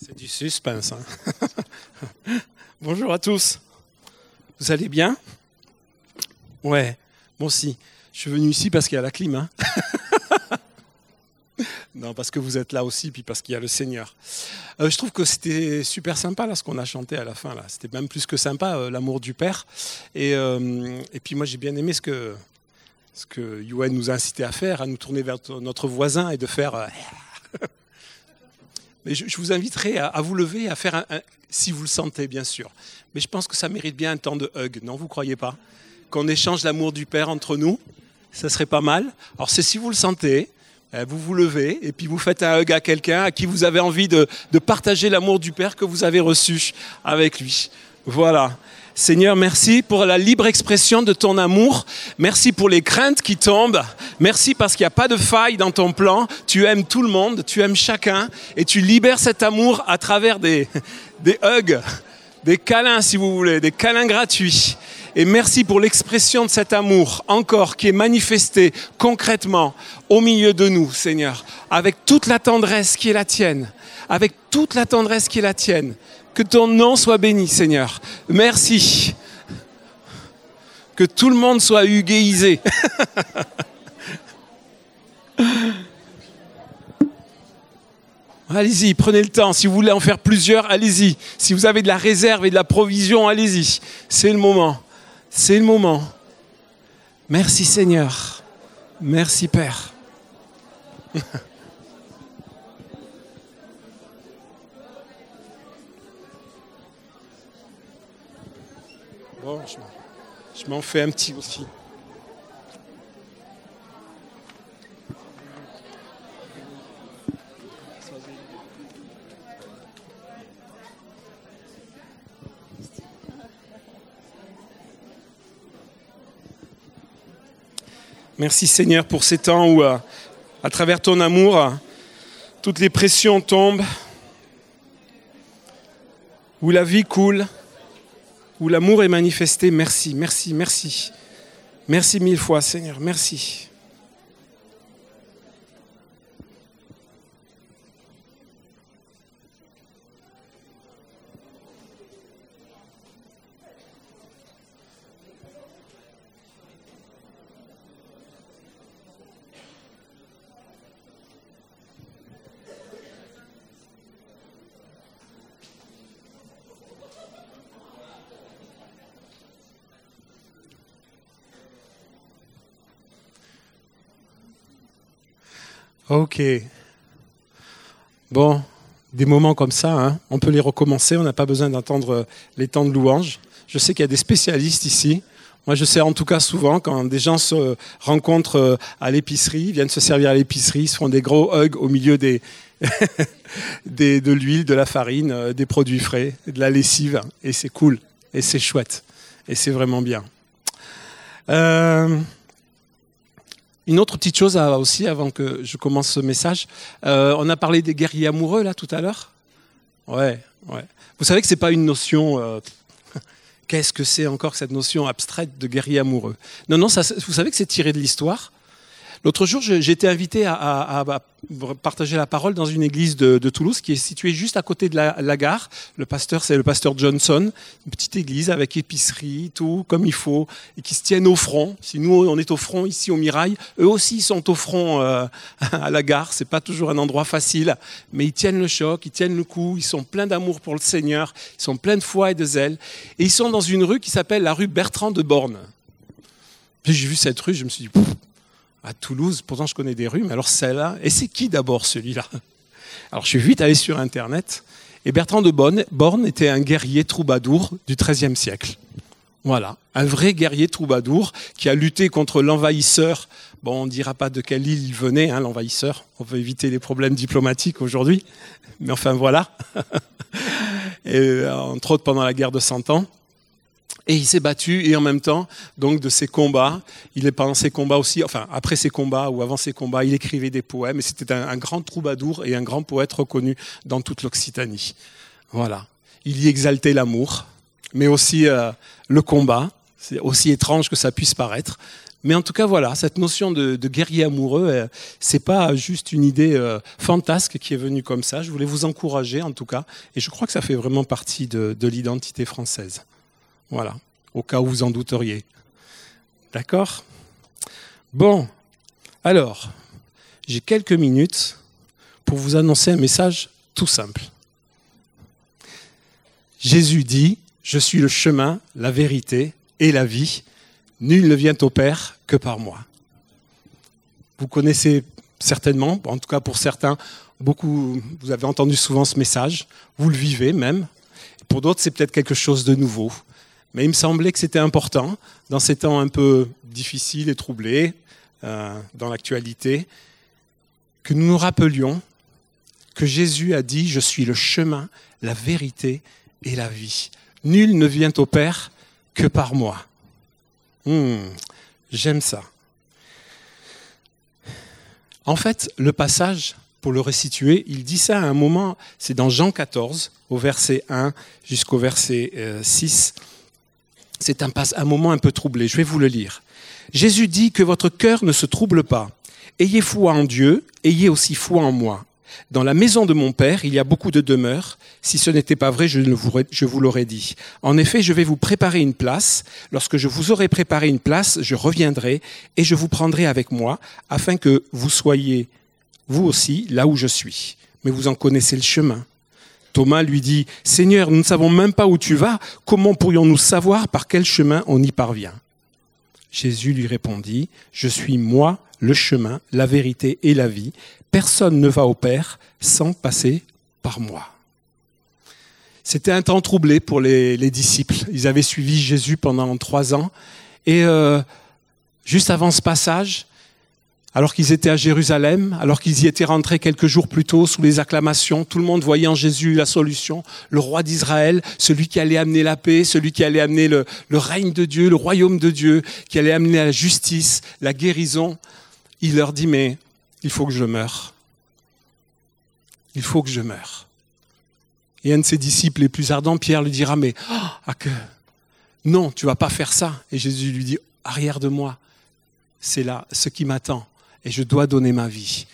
C'est du suspense. hein. Bonjour à tous. Vous allez bien? Ouais, moi aussi. Je suis venu ici parce qu'il y a la clim. hein. non, parce que vous êtes là aussi, puis parce qu'il y a le Seigneur. Euh, je trouve que c'était super sympa là, ce qu'on a chanté à la fin. là. C'était même plus que sympa, euh, l'amour du Père. Et, euh, et puis moi, j'ai bien aimé ce que, ce que nous a incité à faire, à nous tourner vers notre voisin et de faire... je, vous inviterai à, vous lever et à faire un, si vous le sentez, bien sûr. Mais je pense que ça mérite bien un temps de hug, non Vous croyez pas? Qu'on échange l'amour du Père entre nous, ça serait pas mal. Alors c'est si vous le sentez, euh, vous vous levez et puis vous faites un hug à quelqu'un à qui vous avez envie de partager l'amour du Père que vous avez reçu avec lui. Voilà. Seigneur, merci pour la libre expression de ton amour. Merci pour les craintes qui tombent. Merci parce qu'il n'y a pas de faille dans ton plan. Tu aimes tout le monde, tu aimes chacun et tu libères cet amour à travers des, hugs, des câlins si vous voulez, des câlins gratuits. Et merci pour l'expression de cet amour encore qui est manifesté concrètement au milieu de nous, Seigneur, avec toute la tendresse qui est la tienne, avec toute la tendresse qui est la tienne. Que ton nom soit béni, Seigneur. Merci. Que tout le monde soit huguéisé. Allez-y, prenez le temps. Si vous voulez en faire plusieurs, allez-y. Si vous avez de la réserve et de la provision, allez-y. C'est le moment. C'est le moment. Merci Seigneur. Merci Père. Bon, je m'en- fais un petit aussi. Merci Seigneur pour ces temps où, euh, à travers ton amour, euh, toutes les pressions tombent, où la vie coule, où l'amour est manifesté. Merci, merci, merci. Merci mille fois Seigneur, merci. Ok. Bon, des moments comme ça, hein, on peut les recommencer, on n'a pas besoin d'entendre euh, les temps de louange. Je sais qu'il y a des spécialistes ici. Moi, je sais en tout cas souvent quand des gens se rencontrent euh, à l'épicerie, viennent se servir à l'épicerie, se font des gros hugs au milieu des, des- de l'huile, de la farine, euh, des produits frais, de la lessive, et c'est cool, et c'est chouette, et c'est vraiment bien. Une autre petite chose aussi avant que je commence ce message. Euh, on a parlé des guerriers amoureux là tout à l'heure. Ouais, ouais. Vous savez que c'est pas une notion. euh, Qu'est-ce que c'est encore cette notion abstraite de guerrier amoureux? Non, non. Vous savez que c'est tiré de l'histoire. L'autre jour, j'ai été invité à, partager la parole dans une église de, Toulouse qui est située juste à côté de la, gare. Le pasteur, c'est le pasteur Johnson, une petite église avec épicerie, tout comme il faut, et qui se tiennent au front. Si nous, on est au front ici au Mirail, eux aussi sont au front euh, à la gare. C'est pas toujours un endroit facile, mais ils tiennent le choc, ils tiennent le coup, ils sont pleins d'amour pour le Seigneur, ils sont pleins de foi et de zèle. Et ils sont dans une rue qui s'appelle la rue Bertrand de Borne. Puis j'ai vu cette rue, je me suis dit, à Toulouse, pourtant je connais des rues, mais alors celle-là, et c'est qui d'abord celui-là? Alors je suis vite allé sur Internet, et Bertrand de Borne, était un guerrier troubadour du XIIIe siècle. Voilà, un vrai guerrier troubadour qui a lutté contre l'envahisseur. Bon, on ne dira pas de quelle île il venait, hein, l'envahisseur. On veut éviter les problèmes diplomatiques aujourd'hui. Mais enfin, voilà. Euh, entre autres pendant la guerre de Cent Ans. Et il s'est battu et en même temps, donc de ses combats, il est pendant ses combats aussi, enfin après ses combats ou avant ses combats, il écrivait des poèmes et c'était un, grand troubadour et un grand poète reconnu dans toute l'Occitanie. Voilà. Il y exaltait l'amour, mais aussi euh, le combat. C'est aussi étrange que ça puisse paraître, Mais en tout cas, voilà, cette notion de, guerrier amoureux, euh, c'est pas juste une idée euh, fantasque qui est venue comme ça. Je voulais vous encourager, en tout cas, et je crois que ça fait vraiment partie de l'identité française. Voilà, au cas où vous en douteriez. D'accord? Bon, alors, j'ai quelques minutes pour vous annoncer un message tout simple. Jésus dit, je suis le chemin, la vérité et la vie. Nul ne vient au Père que par moi. Vous connaissez certainement, en tout cas pour certains, beaucoup, vous avez entendu souvent ce message, vous le vivez même. Pour d'autres, c'est peut-être quelque chose de nouveau. Mais il me semblait que c'était important, dans ces temps un peu difficiles et troublés, euh, dans l'actualité, que nous nous rappelions que Jésus a dit, je suis le chemin, la vérité et la vie. Nul ne vient au Père que par moi. Hmm, j'aime ça. En fait, le passage, pour le restituer, il dit ça à un moment, c'est dans Jean 14, au verset 1 jusqu'au verset 6. C'est un moment un peu troublé. Je vais vous le lire. Jésus dit que votre cœur ne se trouble pas. Ayez foi en Dieu, ayez aussi foi en moi. Dans la maison de mon Père, il y a beaucoup de demeures. Si ce n'était pas vrai, je, vous, l'aurais dit. En effet, je vais vous préparer une place. Lorsque je vous aurai préparé une place, je reviendrai et je vous prendrai avec moi, afin que vous soyez, vous aussi, là où je suis. Mais vous en connaissez le chemin. Thomas lui dit, Seigneur, nous ne savons même pas où tu vas. Comment pourrions-nous savoir par quel chemin on y parvient? Jésus lui répondit, Je suis moi le chemin, la vérité et la vie. Personne ne va au Père sans passer par moi. C'était un temps troublé pour les, disciples. Ils avaient suivi Jésus pendant trois ans. Et euh, juste avant ce passage, alors qu'ils étaient à Jérusalem, alors qu'ils y étaient rentrés quelques jours plus tôt sous les acclamations, tout le monde voyait en Jésus la solution, le roi d'Israël, celui qui allait amener la paix, celui qui allait amener le, règne de Dieu, le royaume de Dieu, qui allait amener la justice, la guérison il leur dit, mais il faut que je meure. Il faut que je meure. Et un de ses disciples les plus ardents, Pierre, lui dira, mais ah non, tu vas pas faire ça. Et Jésus lui dit, arrière de moi, c'est là ce qui m'attend, et je dois donner ma vie.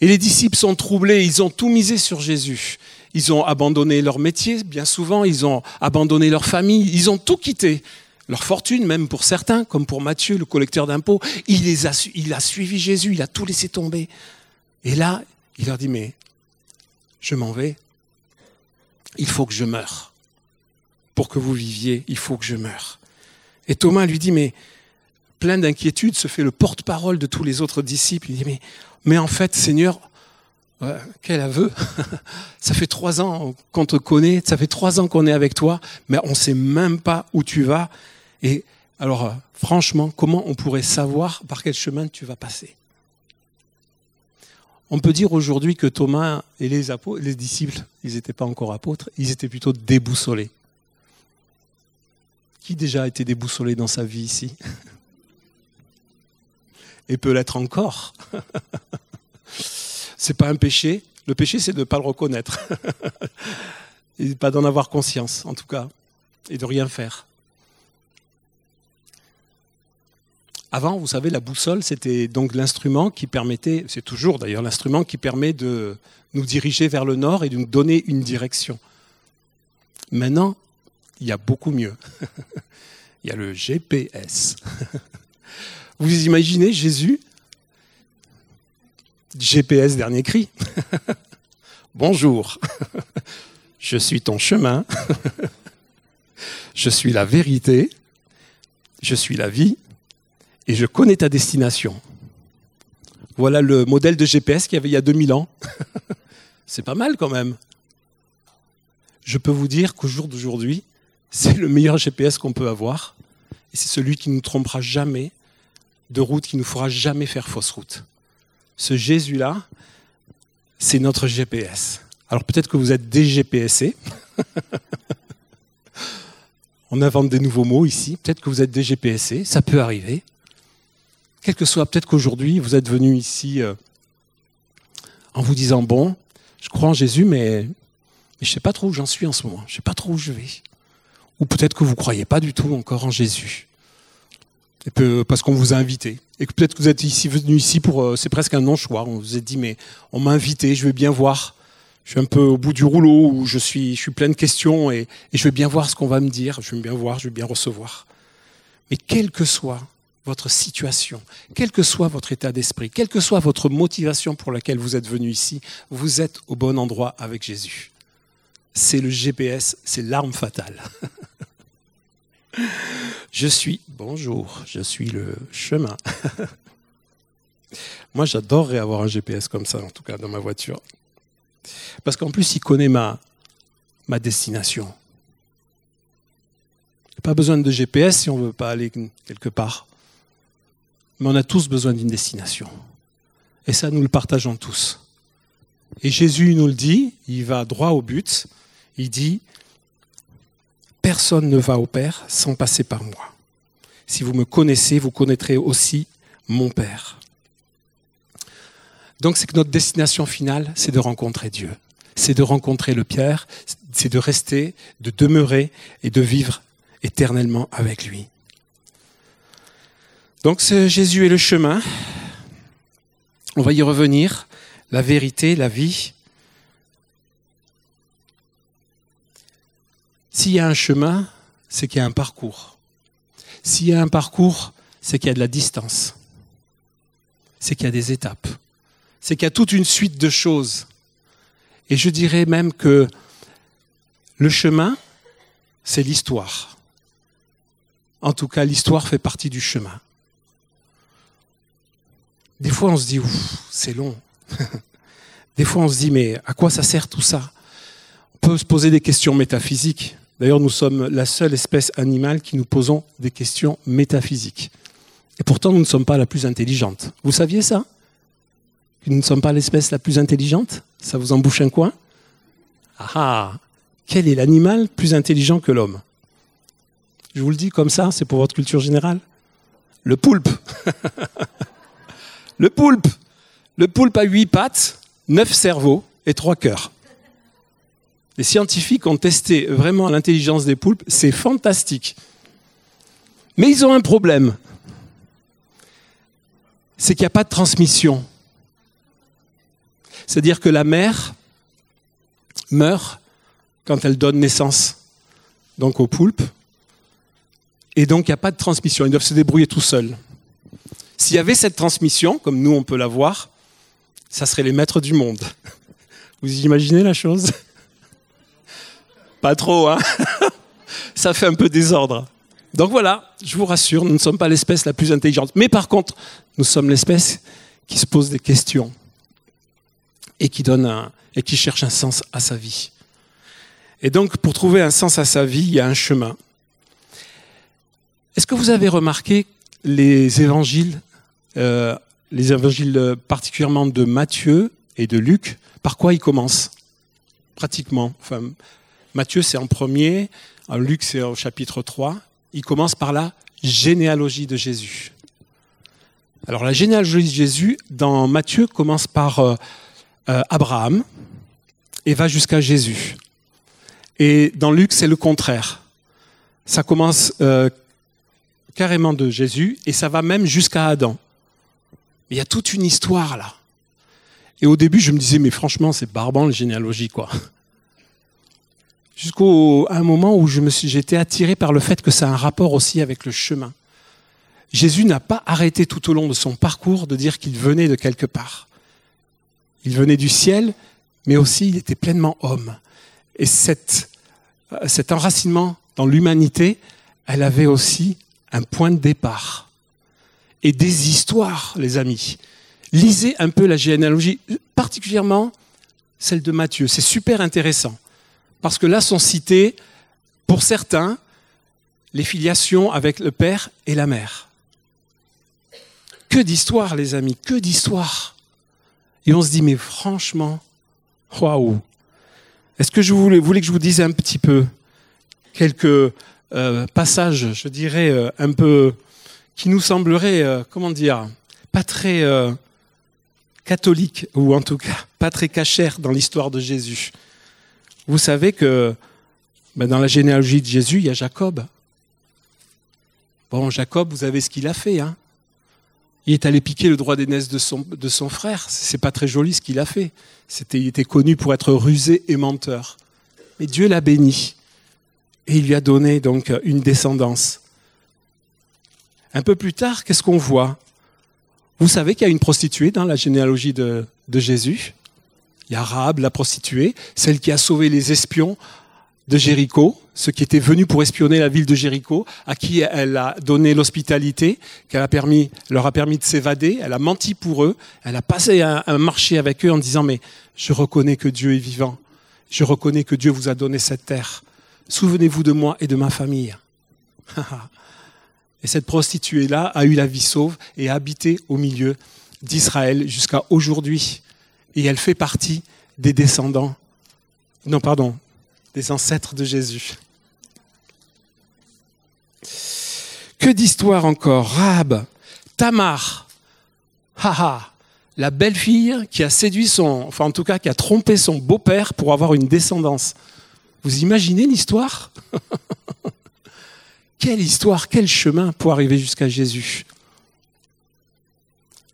Et les disciples sont troublés, ils ont tout misé sur Jésus. Ils ont abandonné leur métier, bien souvent, ils ont abandonné leur famille, ils ont tout quitté leur fortune, même pour certains, comme pour Matthieu, le collecteur d'impôts. Il, les a, il a suivi Jésus, il a tout laissé tomber. Et là, il leur dit, mais je m'en vais. Il faut que je meure. Pour que vous viviez, il faut que je meure. Et Thomas lui dit, mais plein d'inquiétude, se fait le porte-parole de tous les autres disciples. Il dit, mais, mais en fait, Seigneur, quel aveu Ça fait trois ans qu'on te connaît, ça fait trois ans qu'on est avec toi, mais on ne sait même pas où tu vas. Et alors, euh, franchement, comment on pourrait savoir par quel chemin tu vas passer? On peut dire aujourd'hui que Thomas et les, disciples, ils n'étaient pas encore apôtres, ils étaient plutôt déboussolés. Qui déjà a été déboussolé dans sa vie ici? Et peut l'être encore C'est pas un péché. Le péché, c'est de ne pas le reconnaître. et pas d'en avoir conscience, en tout cas, et de rien faire. Avant, vous savez, la boussole, c'était donc l'instrument qui permettait, c'est toujours d'ailleurs l'instrument qui permet de nous diriger vers le nord et de nous donner une direction. Maintenant, il y a beaucoup mieux. il y a le GPS. Vous imaginez Jésus? GPS dernier cri. Bonjour, je suis ton chemin, je suis la vérité, je suis la vie, et je connais ta destination. Voilà le modèle de GPS qu'il y avait il y a 2000 ans. c'est pas mal quand même. Je peux vous dire qu'au jour d'aujourd'hui, c'est le meilleur GPS qu'on peut avoir. Et c'est celui qui ne nous trompera jamais de route, qui ne nous fera jamais faire fausse route. Ce Jésus-là, c'est notre GPS. Alors peut-être que vous êtes DGPSé. On invente des nouveaux mots ici. Peut-être que vous êtes DGPSé, ça peut arriver. Quel que soit, peut-être qu'aujourd'hui, vous êtes venu ici euh, en vous disant, bon, je crois en Jésus, mais, mais je ne sais pas trop où j'en suis en ce moment. Je ne sais pas trop où je vais. Ou peut-être que vous ne croyez pas du tout encore en Jésus. Parce qu'on vous a invité. Et que peut-être que vous êtes ici, venu ici pour, euh, c'est presque un non-choix. On vous a dit, mais on m'a invité, je vais bien voir. Je suis un peu au bout du rouleau où je suis, je suis plein de questions et, et je vais bien voir ce qu'on va me dire. Je vais bien voir, je vais bien recevoir. Mais quelle que soit votre situation, quel que soit votre état d'esprit, quelle que soit votre motivation pour laquelle vous êtes venu ici, vous êtes au bon endroit avec Jésus. C'est le GPS, c'est l'arme fatale. Je suis, bonjour, je suis le chemin. Moi, j'adorerais avoir un GPS comme ça, en tout cas, dans ma voiture. Parce qu'en plus, il connaît ma, ma destination. Pas besoin de GPS si on ne veut pas aller quelque part. Mais on a tous besoin d'une destination. Et ça, nous le partageons tous. Et Jésus nous le dit, il va droit au but. Il dit, personne ne va au Père sans passer par moi. Si vous me connaissez, vous connaîtrez aussi mon Père. Donc c'est que notre destination finale, c'est de rencontrer Dieu. C'est de rencontrer le Pierre, c'est de rester, de demeurer et de vivre éternellement avec lui. Donc Jésus est le chemin. On va y revenir. La vérité, la vie. S'il y a un chemin, c'est qu'il y a un parcours. S'il y a un parcours, c'est qu'il y a de la distance. C'est qu'il y a des étapes. C'est qu'il y a toute une suite de choses. Et je dirais même que le chemin, c'est l'histoire. En tout cas, l'histoire fait partie du chemin. Des fois, on se dit, c'est long. des fois, on se dit, mais à quoi ça sert tout ça? On peut se poser des questions métaphysiques. D'ailleurs, nous sommes la seule espèce animale qui nous posons des questions métaphysiques. Et pourtant, nous ne sommes pas la plus intelligente. Vous saviez ça? Nous ne sommes pas l'espèce la plus intelligente? Ça vous embouche un coin? Ah ah Quel est l'animal plus intelligent que l'homme? Je vous le dis comme ça, c'est pour votre culture générale. Le poulpe Le poulpe Le poulpe a huit pattes, neuf cerveaux et trois cœurs. Les scientifiques ont testé vraiment l'intelligence des poulpes, c'est fantastique. Mais ils ont un problème. C'est qu'il n'y a pas de transmission. C'est-à-dire que la mère meurt quand elle donne naissance donc aux poulpes, et donc il n'y a pas de transmission, ils doivent se débrouiller tout seuls. S'il y avait cette transmission, comme nous on peut la voir, ça serait les maîtres du monde. Vous imaginez la chose? Pas trop, hein Ça fait un peu désordre. Donc voilà, je vous rassure, nous ne sommes pas l'espèce la plus intelligente. Mais par contre, nous sommes l'espèce qui se pose des questions et qui, donne un, et qui cherche un sens à sa vie. Et donc, pour trouver un sens à sa vie, il y a un chemin. Est-ce que vous avez remarqué les évangiles euh, les évangiles particulièrement de Matthieu et de Luc, par quoi ils commencent Pratiquement. Enfin, Matthieu, c'est en premier, Luc, c'est au chapitre 3. Il commence par la généalogie de Jésus. Alors, la généalogie de Jésus, dans Matthieu, commence par euh, euh, Abraham et va jusqu'à Jésus. Et dans Luc, c'est le contraire. Ça commence carrément de Jésus et ça va même jusqu'à Adam. Il y a toute une histoire là. Et au début, je me disais, mais franchement, c'est barbant la généalogie, quoi. Jusqu'à un moment où j'étais attiré par le fait que ça a un rapport aussi avec le chemin. Jésus n'a pas arrêté tout au long de son parcours de dire qu'il venait de quelque part. Il venait du ciel, mais aussi il était pleinement homme. Et cet enracinement dans l'humanité, elle avait aussi un point de départ et des histoires, les amis. Lisez un peu la généalogie, particulièrement celle de Matthieu. C'est super intéressant. Parce que là sont citées, pour certains, les filiations avec le père et la mère. Que d'histoires, les amis, que d'histoires. Et on se dit, mais franchement, waouh. Est-ce que je voulais, que je vous dise un petit peu quelques euh, passages, je dirais, euh, un peu qui nous semblerait, euh, comment dire, pas très euh, catholique, ou en tout cas pas très cachère dans l'histoire de Jésus. Vous savez que ben, dans la généalogie de Jésus, il y a Jacob. Bon, Jacob, vous avez ce qu'il a fait. Hein il est allé piquer le droit d'aînesse de son, de son frère. C'est pas très joli ce qu'il a fait. Il était connu pour être rusé et menteur. Mais Dieu l'a béni. Et il lui a donné donc une descendance. Un peu plus tard, qu'est-ce qu'on voit? Vous savez qu'il y a une prostituée dans la généalogie de Jésus? Il la prostituée, celle qui a sauvé les espions de Jéricho, ceux qui étaient venus pour espionner la ville de Jéricho, à qui elle a donné l'hospitalité, qu'elle a permis, leur a permis de s'évader, elle a menti pour eux, elle a passé un, un, marché avec eux en disant mais je reconnais que Dieu est vivant, je reconnais que Dieu vous a donné cette terre, souvenez-vous de moi et de ma famille. et cette prostituée-là a eu la vie sauve et a habité au milieu d'Israël jusqu'à aujourd'hui. Et elle fait partie des descendants, non pardon, des ancêtres de Jésus. Que d'histoires encore Rab, Tamar, haha, la belle-fille qui a séduit son, enfin en tout cas qui a trompé son beau-père pour avoir une descendance. Vous imaginez l'histoire Quelle histoire, quel chemin pour arriver jusqu'à Jésus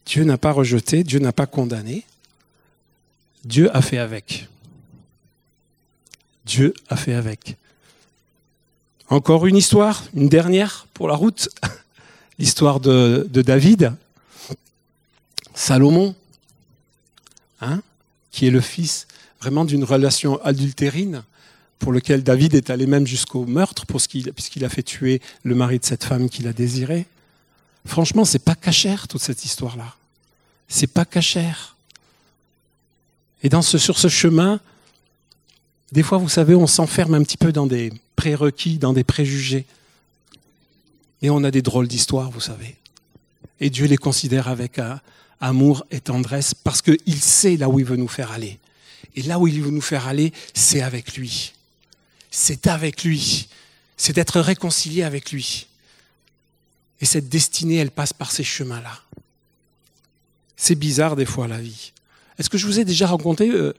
Dieu n'a pas rejeté, Dieu n'a pas condamné, Dieu a fait avec. Dieu a fait avec. Encore une histoire, une dernière pour la route, l'histoire de, David, Salomon, hein, qui est le fils vraiment d'une relation adultérine, pour lequel David est allé même jusqu'au meurtre, puisqu'il a fait tuer le mari de cette femme qu'il a désirée. Franchement, c'est pas cachère toute cette histoire-là. C'est pas cachère. Et sur ce chemin, des fois, vous savez, on s'enferme un petit peu dans des prérequis, dans des préjugés. Et on a des drôles d'histoires, vous savez. Et Dieu les considère avec amour et tendresse parce qu'il sait là où il veut nous faire aller. Et là où il veut nous faire aller, c'est avec lui. C'est avec lui. C'est d'être réconcilié avec lui. Et cette destinée, elle passe par ces chemins-là. C'est bizarre des fois la vie. Est-ce que je vous ai déjà raconté euh,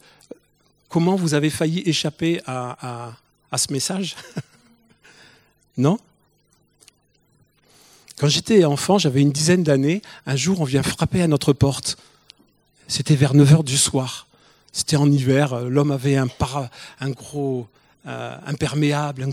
comment vous avez failli échapper à, ce message Non Quand j'étais enfant, j'avais une dizaine d'années, un jour on vient frapper à notre porte. C'était vers 9 h du soir. C'était en hiver, l'homme avait un, un gros euh, imperméable,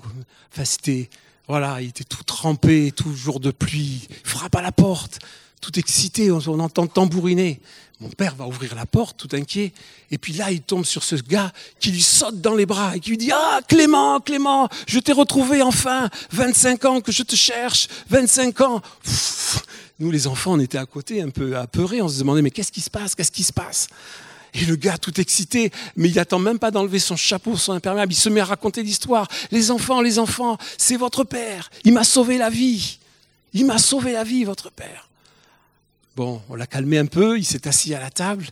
enfin c'était, voilà, il était tout trempé, tout jour de pluie, il frappe à la porte tout excité, on, entend tambouriner. Mon père va ouvrir la porte, tout inquiet. Et puis là, il tombe sur ce gars qui lui saute dans les bras et qui lui dit Ah, Clément, Clément, je t'ai retrouvé enfin. 25 ans que je te cherche. 25 ans. Nous, les enfants, on était à côté, un peu apeurés. On se demandait Mais qu'est-ce qui se passe? Qu'est-ce qui se passe? Et le gars, tout excité, mais il attend même pas d'enlever son chapeau, son imperméable. Il se met à raconter l'histoire. Les enfants, les enfants, c'est votre père. Il m'a sauvé la vie. Il m'a sauvé la vie, votre père. On l'a calmé un peu, il s'est assis à la table,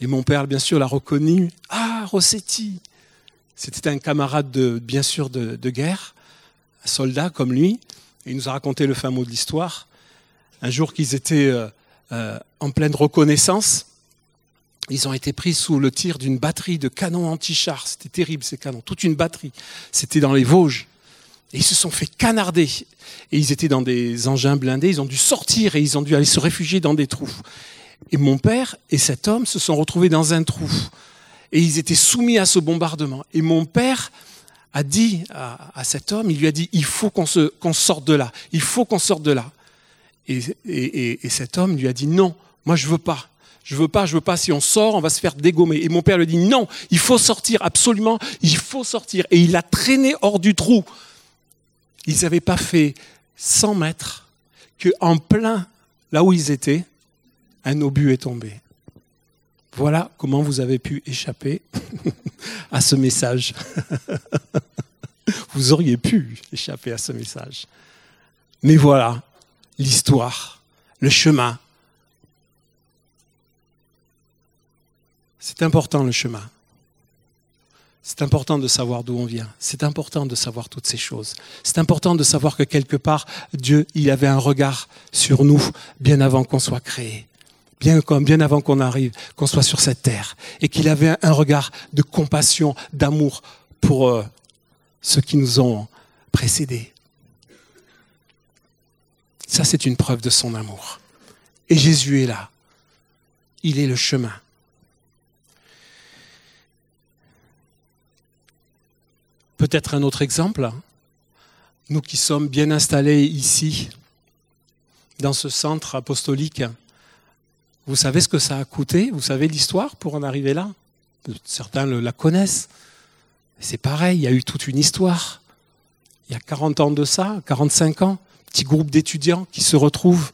et mon père, bien sûr, l'a reconnu. Ah, Rossetti C'était un camarade, de, bien sûr, de, guerre, un soldat comme lui, et il nous a raconté le fin mot de l'histoire. Un jour qu'ils étaient euh, euh, en pleine reconnaissance, ils ont été pris sous le tir d'une batterie de canons anti-chars. C'était terrible ces canons, toute une batterie. C'était dans les Vosges. Et ils se sont fait canarder. Et ils étaient dans des engins blindés, ils ont dû sortir et ils ont dû aller se réfugier dans des trous. Et mon père et cet homme se sont retrouvés dans un trou. Et ils étaient soumis à ce bombardement. Et mon père a dit à, cet homme, il lui a dit, il faut qu'on sorte de là. Il faut qu'on sorte de là. Et, cet homme lui a dit, non, moi je veux pas. Je veux pas, je veux pas. Si on sort, on va se faire dégommer. Et mon père lui dit, non, il faut sortir, absolument, il faut sortir. Et il l'a traîné hors du trou. Ils n'avaient pas fait 100 mètres qu'en plein là où ils étaient, un obus est tombé. Voilà comment vous avez pu échapper à ce message. vous auriez pu échapper à ce message. Mais voilà l'histoire, le chemin. C'est important le chemin. C'est important de savoir d'où on vient. C'est important de savoir toutes ces choses. C'est important de savoir que quelque part, Dieu, il avait un regard sur nous bien avant qu'on soit créé, bien, avant qu'on arrive, qu'on soit sur cette terre, et qu'il avait un regard de compassion, d'amour pour euh, ceux qui nous ont précédés. Ça, c'est une preuve de son amour. Et Jésus est là. Il est le chemin. Peut-être un autre exemple. Nous qui sommes bien installés ici, dans ce centre apostolique, vous savez ce que ça a coûté? Vous savez l'histoire pour en arriver là? Certains la connaissent. C'est pareil, il y a eu toute une histoire. Il y a 40 ans de ça, 45 ans, petit groupe d'étudiants qui se retrouvent,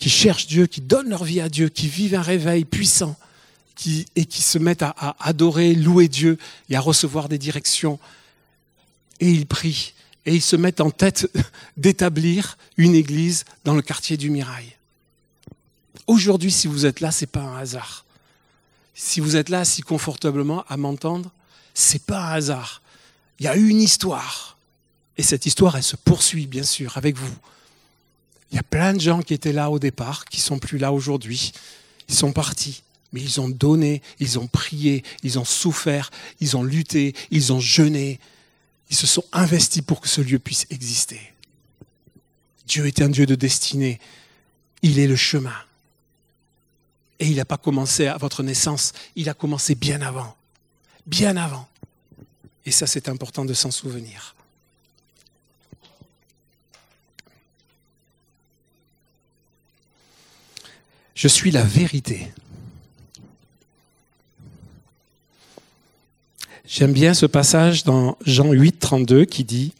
qui cherchent Dieu, qui donnent leur vie à Dieu, qui vivent un réveil puissant et qui se mettent à, adorer, louer Dieu et à recevoir des directions. Et ils prient et ils se mettent en tête d'établir une église dans le quartier du Mirail. Aujourd'hui, si vous êtes là, ce n'est pas un hasard. Si vous êtes là si confortablement à m'entendre, c'est pas un hasard. Il y a eu une histoire. Et cette histoire, elle se poursuit, bien sûr, avec vous. Il y a plein de gens qui étaient là au départ, qui sont plus là aujourd'hui. Ils sont partis. Mais ils ont donné, ils ont prié, ils ont souffert, ils ont lutté, ils ont jeûné. Ils se sont investis pour que ce lieu puisse exister. Dieu est un Dieu de destinée. Il est le chemin. Et il n'a pas commencé à votre naissance, il a commencé bien avant. Bien avant. Et ça, c'est important de s'en souvenir. Je suis la vérité. J'aime bien ce passage dans Jean 8, 32 qui dit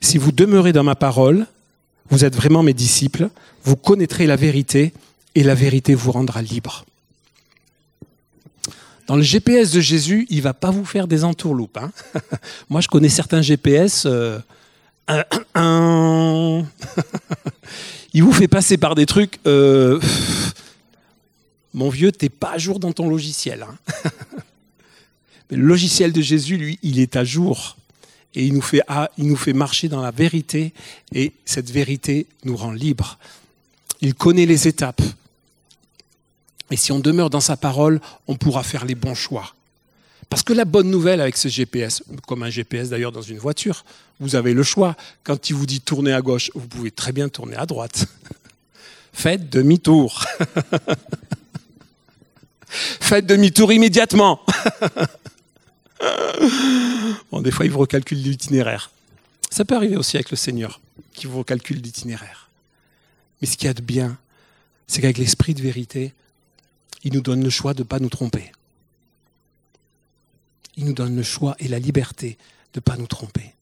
Si vous demeurez dans ma parole, vous êtes vraiment mes disciples, vous connaîtrez la vérité et la vérité vous rendra libre. Dans le GPS de Jésus, il va pas vous faire des entourloupes. Hein. Moi, je connais certains GPS. Euh, il vous fait passer par des trucs. Euh, mon vieux, t'es pas à jour dans ton logiciel. Hein. le logiciel de Jésus, lui, il est à jour. Et il nous, fait, ah, il nous fait marcher dans la vérité. Et cette vérité nous rend libres. Il connaît les étapes. Et si on demeure dans sa parole, on pourra faire les bons choix. Parce que la bonne nouvelle avec ce GPS, comme un GPS d'ailleurs dans une voiture, vous avez le choix. Quand il vous dit tourner à gauche, vous pouvez très bien tourner à droite. Faites demi-tour. Faites demi-tour immédiatement. bon, des fois, il vous recalcule l'itinéraire. Ça peut arriver aussi avec le Seigneur, qui vous recalcule l'itinéraire. Mais ce qu'il y a de bien, c'est qu'avec l'esprit de vérité, il nous donne le choix de ne pas nous tromper. Il nous donne le choix et la liberté de ne pas nous tromper.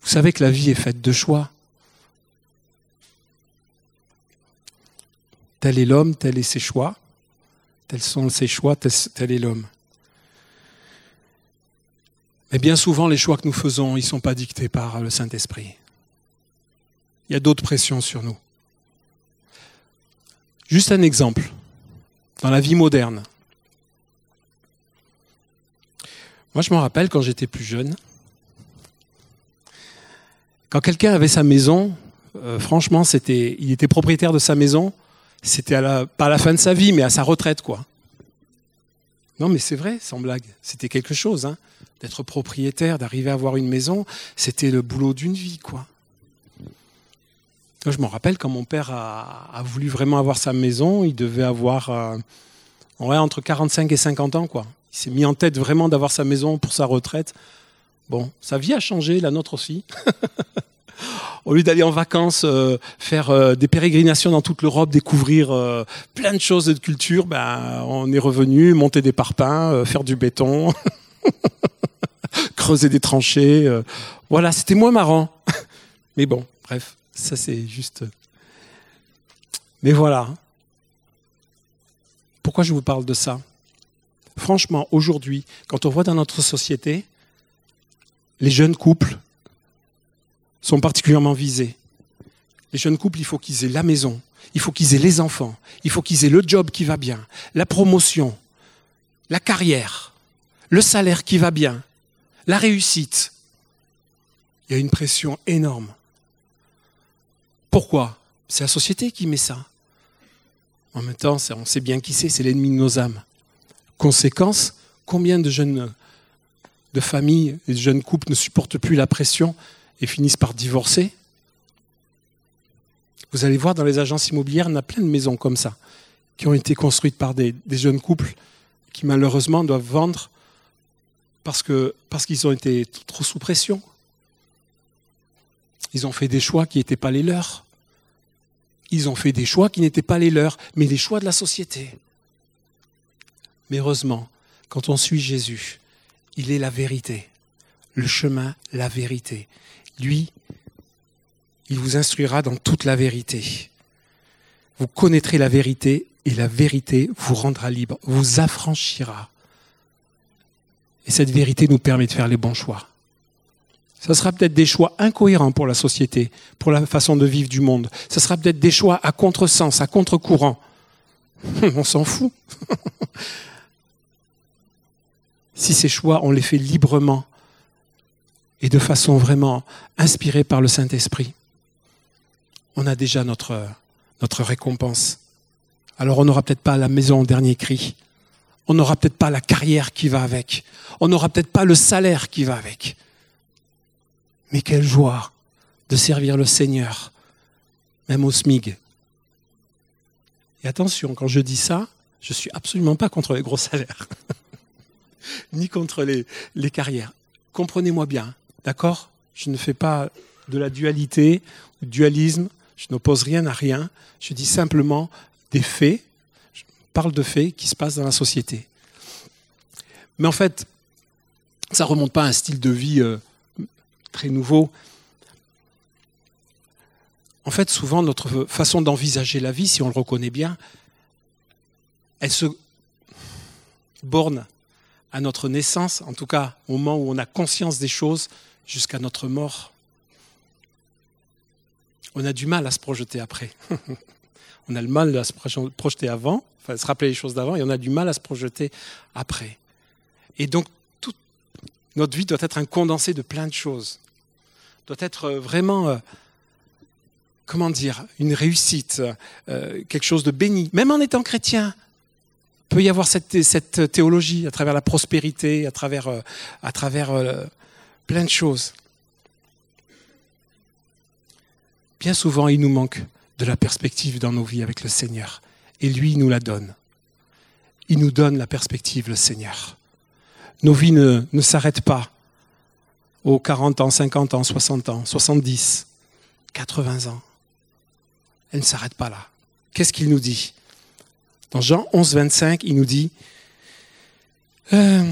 Vous savez que la vie est faite de choix. Tel est l'homme, tel est ses choix. Tels sont ses choix, tel est l'homme. Mais bien souvent, les choix que nous faisons, ils ne sont pas dictés par le Saint-Esprit. Il y a d'autres pressions sur nous. Juste un exemple. Dans la vie moderne. Moi, je me rappelle quand j'étais plus jeune, quand quelqu'un avait sa maison, euh, franchement, il était propriétaire de sa maison, c'était pas à la fin de sa vie, mais à sa retraite, quoi. Non, mais c'est vrai, sans blague. C'était quelque chose, hein. D'être propriétaire, d'arriver à avoir une maison, c'était le boulot d'une vie, quoi. je me rappelle quand mon père a, voulu vraiment avoir sa maison, il devait avoir euh, entre 45 et 50 ans, quoi. Il s'est mis en tête vraiment d'avoir sa maison pour sa retraite. Bon, sa vie a changé, la nôtre aussi. au lieu d'aller en vacances, euh, faire euh, des pérégrinations dans toute l'Europe, découvrir euh, plein de choses de culture, ben, on est revenu monter des parpaings, faire du béton, creuser des tranchées. voilà, c'était moins marrant. Mais bon, bref, ça c'est juste. Mais voilà. Pourquoi je vous parle de ça? Franchement, aujourd'hui, quand on voit dans notre société, les jeunes couples sont particulièrement visés. Les jeunes couples, il faut qu'ils aient la maison, il faut qu'ils aient les enfants, il faut qu'ils aient le job qui va bien, la promotion, la carrière, le salaire qui va bien, la réussite. Il y a une pression énorme. Pourquoi? C'est la société qui met ça. En même temps, on sait bien qui c'est, c'est l'ennemi de nos âmes. Conséquence, combien de jeunes de familles de jeunes couples ne supportent plus la pression et finissent par divorcer. Vous allez voir dans les agences immobilières, on a plein de maisons comme ça, qui ont été construites par des, jeunes couples qui malheureusement doivent vendre parce qu'ils ont été trop sous pression. Ils ont fait des choix qui n'étaient pas les leurs. Ils ont fait des choix qui n'étaient pas les leurs, mais les choix de la société. Mais heureusement, quand on suit Jésus, il est la vérité, le chemin, la vérité. Lui, il vous instruira dans toute la vérité. Vous connaîtrez la vérité et la vérité vous rendra libre, vous affranchira. Et cette vérité nous permet de faire les bons choix. Ce sera peut-être des choix incohérents pour la société, pour la façon de vivre du monde. Ce sera peut-être des choix à contresens, à contre-courant. On s'en fout. si ces choix, on les fait librement et de façon vraiment inspirée par le Saint-Esprit, on a déjà notre, notre récompense. Alors on n'aura peut-être pas la maison au dernier cri, on n'aura peut-être pas la carrière qui va avec, on n'aura peut-être pas le salaire qui va avec. Mais quelle joie de servir le Seigneur, même au SMIG. Et attention, quand je dis ça, je ne suis absolument pas contre les gros salaires, ni contre les, les carrières. Comprenez-moi bien, d'accord? Je ne fais pas de la dualité, du dualisme, je n'oppose rien à rien, je dis simplement des faits, je parle de faits qui se passent dans la société. Mais en fait, ça ne remonte pas à un style de vie euh, très nouveau. En fait, souvent, notre façon d'envisager la vie, si on le reconnaît bien, elle se borne à notre naissance, en tout cas au moment où on a conscience des choses, jusqu'à notre mort. On a du mal à se projeter après. on a le mal à se projeter avant, enfin se rappeler les choses d'avant, et on a du mal à se projeter après. Et donc, toute notre vie doit être un condensé de plein de choses. Doit être euh, vraiment, euh, comment dire, une réussite, euh, quelque chose de béni. Même en étant chrétien, peut y avoir cette, cette, théologie à travers la prospérité, à travers, à travers plein de choses. Bien souvent, il nous manque de la perspective dans nos vies avec le Seigneur. Et lui, il nous la donne. Il nous donne la perspective, le Seigneur. Nos vies ne, s'arrêtent pas aux 40 ans, 50 ans, 60 ans, 70, 80 ans. Elles ne s'arrêtent pas là. Qu'est-ce qu'il nous dit? Dans Jean 11, 25, il nous dit euh,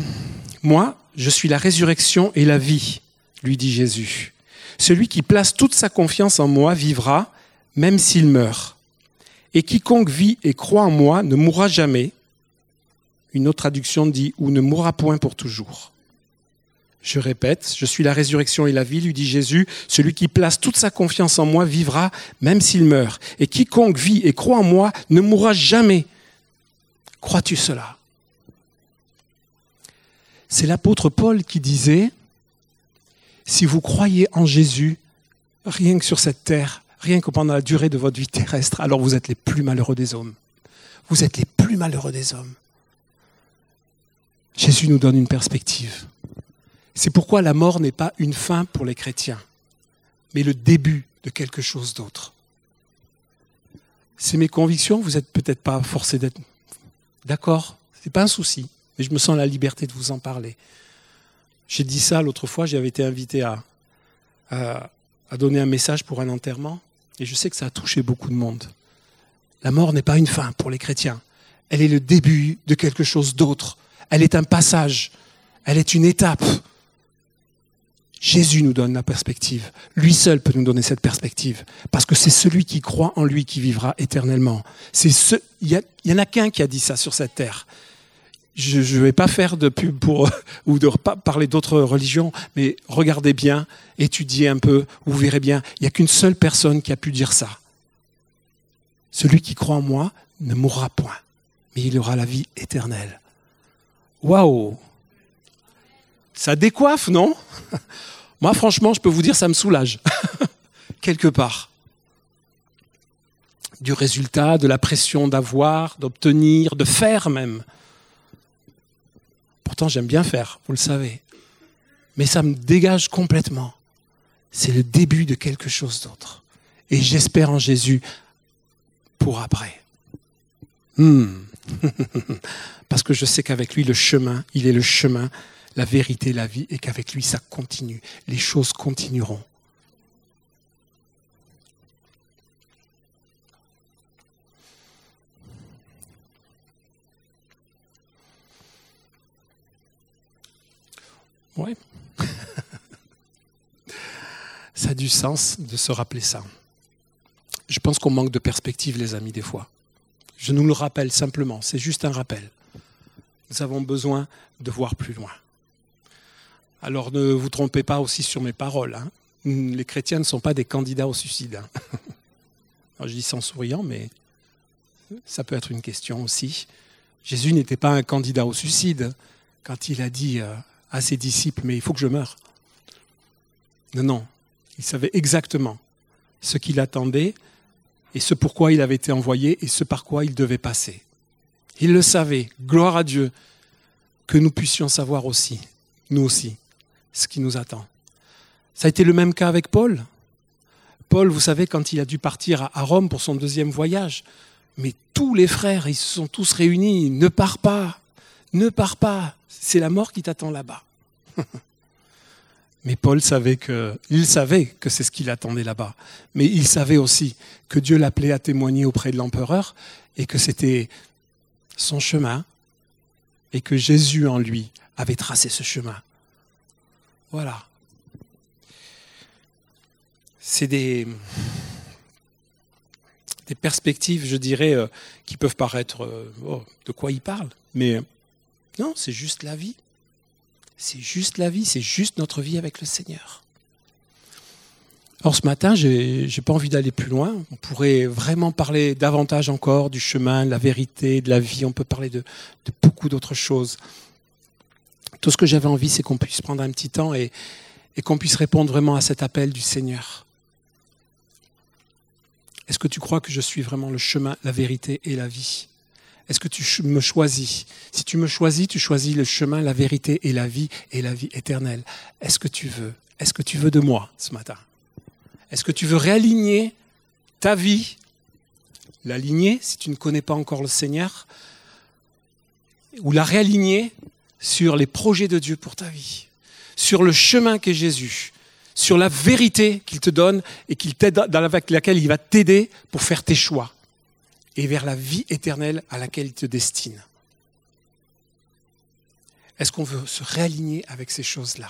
Moi, je suis la résurrection et la vie, lui dit Jésus. Celui qui place toute sa confiance en moi vivra, même s'il meurt. Et quiconque vit et croit en moi ne mourra jamais, une autre traduction dit ou ne mourra point pour toujours. Je répète, je suis la résurrection et la vie, lui dit Jésus. Celui qui place toute sa confiance en moi vivra même s'il meurt. Et quiconque vit et croit en moi ne mourra jamais. Crois-tu cela? C'est l'apôtre Paul qui disait, si vous croyez en Jésus, rien que sur cette terre, rien que pendant la durée de votre vie terrestre, alors vous êtes les plus malheureux des hommes. Vous êtes les plus malheureux des hommes. Jésus nous donne une perspective. C'est pourquoi la mort n'est pas une fin pour les chrétiens, mais le début de quelque chose d'autre. C'est mes convictions, vous n'êtes peut-être pas forcé d'être d'accord, ce n'est pas un souci, mais je me sens la liberté de vous en parler. J'ai dit ça l'autre fois, j'avais été invité à, donner un message pour un enterrement, et je sais que ça a touché beaucoup de monde. La mort n'est pas une fin pour les chrétiens, elle est le début de quelque chose d'autre elle est un passage, elle est une étape. Jésus nous donne la perspective. Lui seul peut nous donner cette perspective. Parce que c'est celui qui croit en lui qui vivra éternellement. Il y, en a qu'un qui a dit ça sur cette terre. Je ne vais pas faire de pub pour, ou de parler d'autres religions, mais regardez bien, étudiez un peu, vous verrez bien, il n'y a qu'une seule personne qui a pu dire ça. Celui qui croit en moi ne mourra point, mais il aura la vie éternelle. Waouh Ça décoiffe, non? Moi, franchement, je peux vous dire, ça me soulage, quelque part. Du résultat, de la pression d'avoir, d'obtenir, de faire même. Pourtant, j'aime bien faire, vous le savez. Mais ça me dégage complètement. c'est le début de quelque chose d'autre. Et j'espère en Jésus pour après. Hmm. Parce que je sais qu'avec lui, le chemin, il est le chemin, la vérité, la vie, et qu'avec lui, ça continue. Les choses continueront. Ouais. ça a du sens de se rappeler ça. Je pense qu'on manque de perspective, les amis, des fois. Je nous le rappelle simplement, c'est juste un rappel. Nous avons besoin de voir plus loin. Alors ne vous trompez pas aussi sur mes paroles. Hein. Les chrétiens ne sont pas des candidats au suicide. Hein. je dis sans souriant, mais ça peut être une question aussi. Jésus n'était pas un candidat au suicide quand il a dit euh, à ses disciples, mais il faut que je meure. Non, non, il savait exactement ce qu'il attendait et ce pourquoi il avait été envoyé et ce par quoi il devait passer. Il le savait, gloire à Dieu, que nous puissions savoir aussi, nous aussi, ce qui nous attend. Ça a été le même cas avec Paul. Paul, vous savez, quand il a dû partir à Rome pour son deuxième voyage, mais tous les frères, ils se sont tous réunis, ne pars pas, ne pars pas, c'est la mort qui t'attend là-bas. Mais Paul savait que, il savait que c'est ce qu'il attendait là-bas. Mais il savait aussi que Dieu l'appelait à témoigner auprès de l'empereur et que c'était son chemin et que Jésus en lui avait tracé ce chemin. Voilà. C'est des, perspectives, je dirais, euh, qui peuvent paraître euh, oh, de quoi il parle. Mais non, c'est juste la vie. C'est juste la vie, c'est juste notre vie avec le Seigneur. Alors ce matin, je n'ai pas envie d'aller plus loin. On pourrait vraiment parler davantage encore du chemin, de la vérité, de la vie. On peut parler de, beaucoup d'autres choses. Tout ce que j'avais envie, c'est qu'on puisse prendre un petit temps et qu'on puisse répondre vraiment à cet appel du Seigneur. Est-ce que tu crois que je suis vraiment le chemin, la vérité et la vie? Est-ce que tu me choisis? Si tu me choisis, tu choisis le chemin, la vérité et la vie et la vie éternelle. Est-ce que tu veux? Est-ce que tu veux de moi ce matin? Est-ce que tu veux réaligner ta vie L'aligner si tu ne connais pas encore le Seigneur Ou la réaligner sur les projets de Dieu pour ta vie? Sur le chemin qu'est Jésus? Sur la vérité qu'il te donne et qu'il t'aide, dans laquelle il va t'aider pour faire tes choix et vers la vie éternelle à laquelle il te destine. Est-ce qu'on veut se réaligner avec ces choses-là?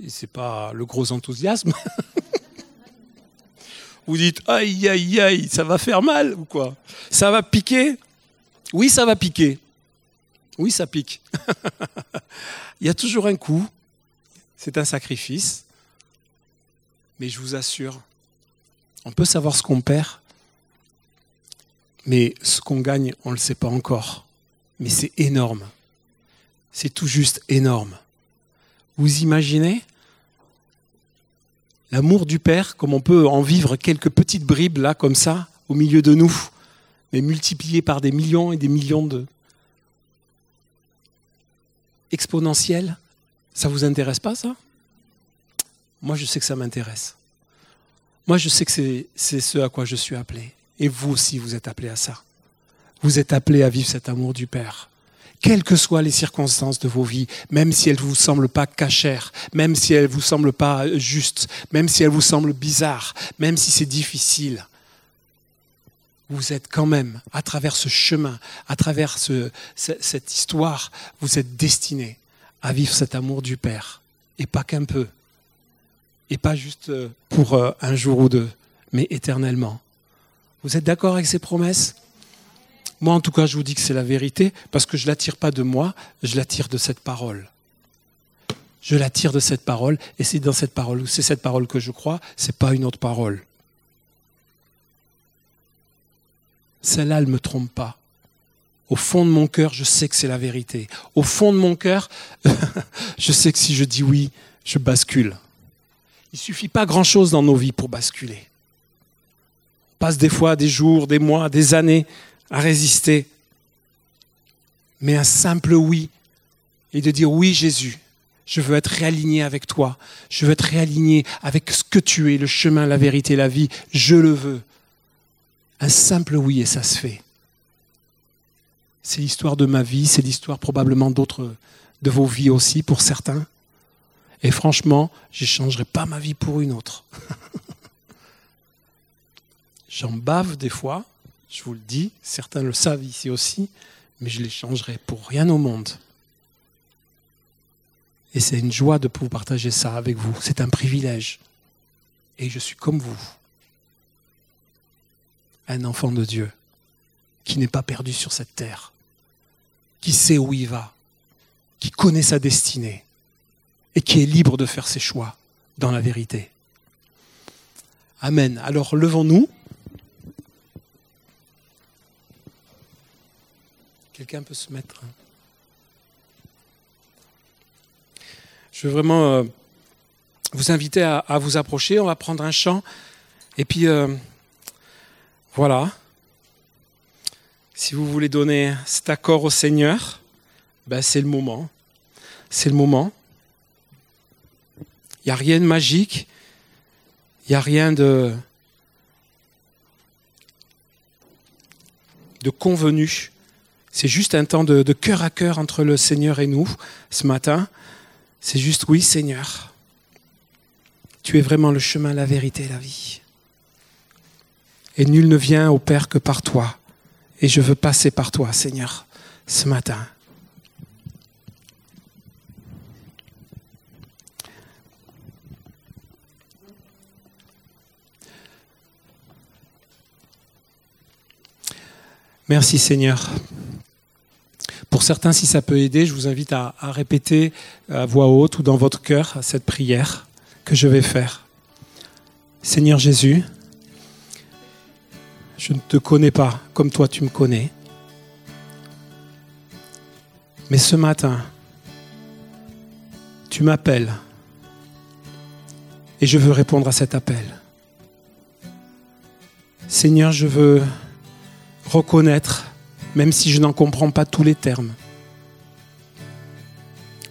Ce n'est pas le gros enthousiasme. Vous dites aïe aïe aïe, ça va faire mal ou quoi? Ça va piquer? Oui, ça va piquer. Oui, ça pique. Il y a toujours un coup. C'est un sacrifice. Mais je vous assure, on peut savoir ce qu'on perd, mais ce qu'on gagne, on ne le sait pas encore. Mais c'est énorme. C'est tout juste énorme. Vous imaginez l'amour du Père, comme on peut en vivre quelques petites bribes là, comme ça, au milieu de nous, mais multiplié par des millions et des millions de exponentiels. Ça vous intéresse pas ça? Moi, je sais que ça m'intéresse. Moi, je sais que c'est ce à quoi je suis appelé. Et vous aussi, vous êtes appelé à ça. Vous êtes appelé à vivre cet amour du Père. Quelles que soient les circonstances de vos vies, même si elles ne vous semblent pas cachères, même si elles ne vous semblent pas justes, même si elles vous semblent bizarres, même si c'est difficile, vous êtes quand même, à travers ce chemin, à travers ce, cette histoire, vous êtes destiné à vivre cet amour du Père. Et pas qu'un peu, et pas juste euh, pour euh, un jour ou deux, mais éternellement. Vous êtes d'accord avec ces promesses? Moi, en tout cas, je vous dis que c'est la vérité, parce que je ne l'attire pas de moi, je l'attire de cette parole. Je l'attire de cette parole, et c'est dans cette parole, c'est cette parole que je crois, ce n'est pas une autre parole. Celle-là, elle ne me trompe pas. Au fond de mon cœur, je sais que c'est la vérité. Au fond de mon cœur, je sais que si je dis oui, je bascule. Il ne suffit pas grand-chose dans nos vies pour basculer. On passe des fois des jours, des mois, des années à résister. Mais un simple oui, et de dire oui Jésus, Je veux être réaligné avec toi. Je veux être réaligné avec ce que tu es, le chemin, la vérité, la vie. Je le veux. Un simple oui et ça se fait. C'est l'histoire de ma vie, c'est l'histoire probablement d'autres, de vos vies aussi pour certains. Et franchement, je n'échangerai pas ma vie pour une autre. J'en bave des fois, je vous le dis, certains le savent ici aussi, mais je les changerai pour rien au monde. Et c'est une joie de pouvoir partager ça avec vous. C'est un privilège. Et je suis comme vous, un enfant de Dieu qui n'est pas perdu sur cette terre, qui sait où il va, qui connaît sa destinée et qui est libre de faire ses choix dans la vérité. Amen. Alors levons-nous. Quelqu'un peut se mettre. Hein. Je veux vraiment euh, vous inviter à, vous approcher. On va prendre un chant. Et puis, euh, voilà. Si vous voulez donner cet accord au Seigneur, ben c'est le moment. C'est le moment. Il n'y a rien de magique. Il n'y a rien de, convenu. C'est juste un temps de, de cœur à cœur entre le Seigneur et nous ce matin. C'est juste oui Seigneur. Tu es vraiment le chemin, la vérité la vie. Et nul ne vient au Père que par toi. Et je veux passer par toi, Seigneur, ce matin. Merci Seigneur. Pour certains, si ça peut aider, je vous invite à, répéter à voix haute ou dans votre cœur cette prière que je vais faire. Seigneur Jésus, je ne te connais pas comme toi tu me connais. Mais ce matin, tu m'appelles et je veux répondre à cet appel. Seigneur, je veux reconnaître même si je n'en comprends pas tous les termes,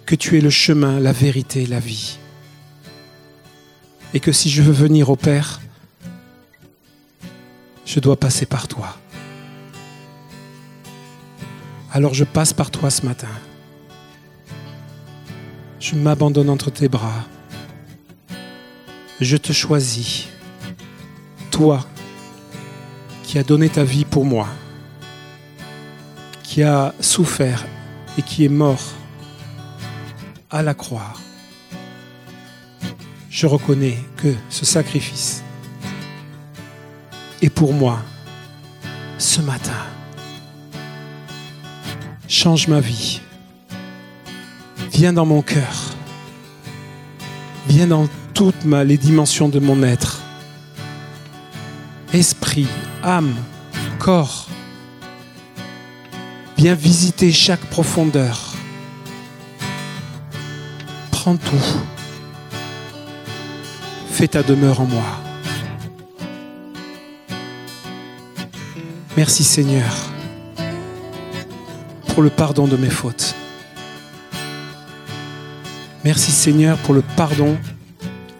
que tu es le chemin, la vérité, la vie. Et que si je veux venir au Père, je dois passer par toi. Alors je passe par toi ce matin. Je m'abandonne entre tes bras. Je te choisis, toi qui as donné ta vie pour moi qui a souffert et qui est mort à la croix, je reconnais que ce sacrifice est pour moi ce matin. Change ma vie. Viens dans mon cœur. Viens dans toutes les dimensions de mon être. Esprit, âme, corps, Viens visiter chaque profondeur. Prends tout. Fais ta demeure en moi. Merci Seigneur pour le pardon de mes fautes. Merci Seigneur pour le pardon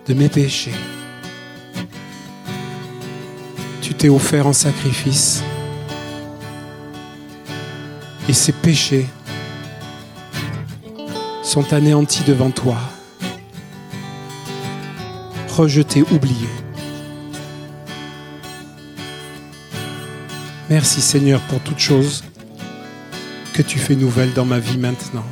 de mes péchés. Offert en sacrifice et ses péchés sont anéantis devant toi, rejetés, oubliés. Merci Seigneur pour toutes choses que tu fais nouvelles dans ma vie maintenant.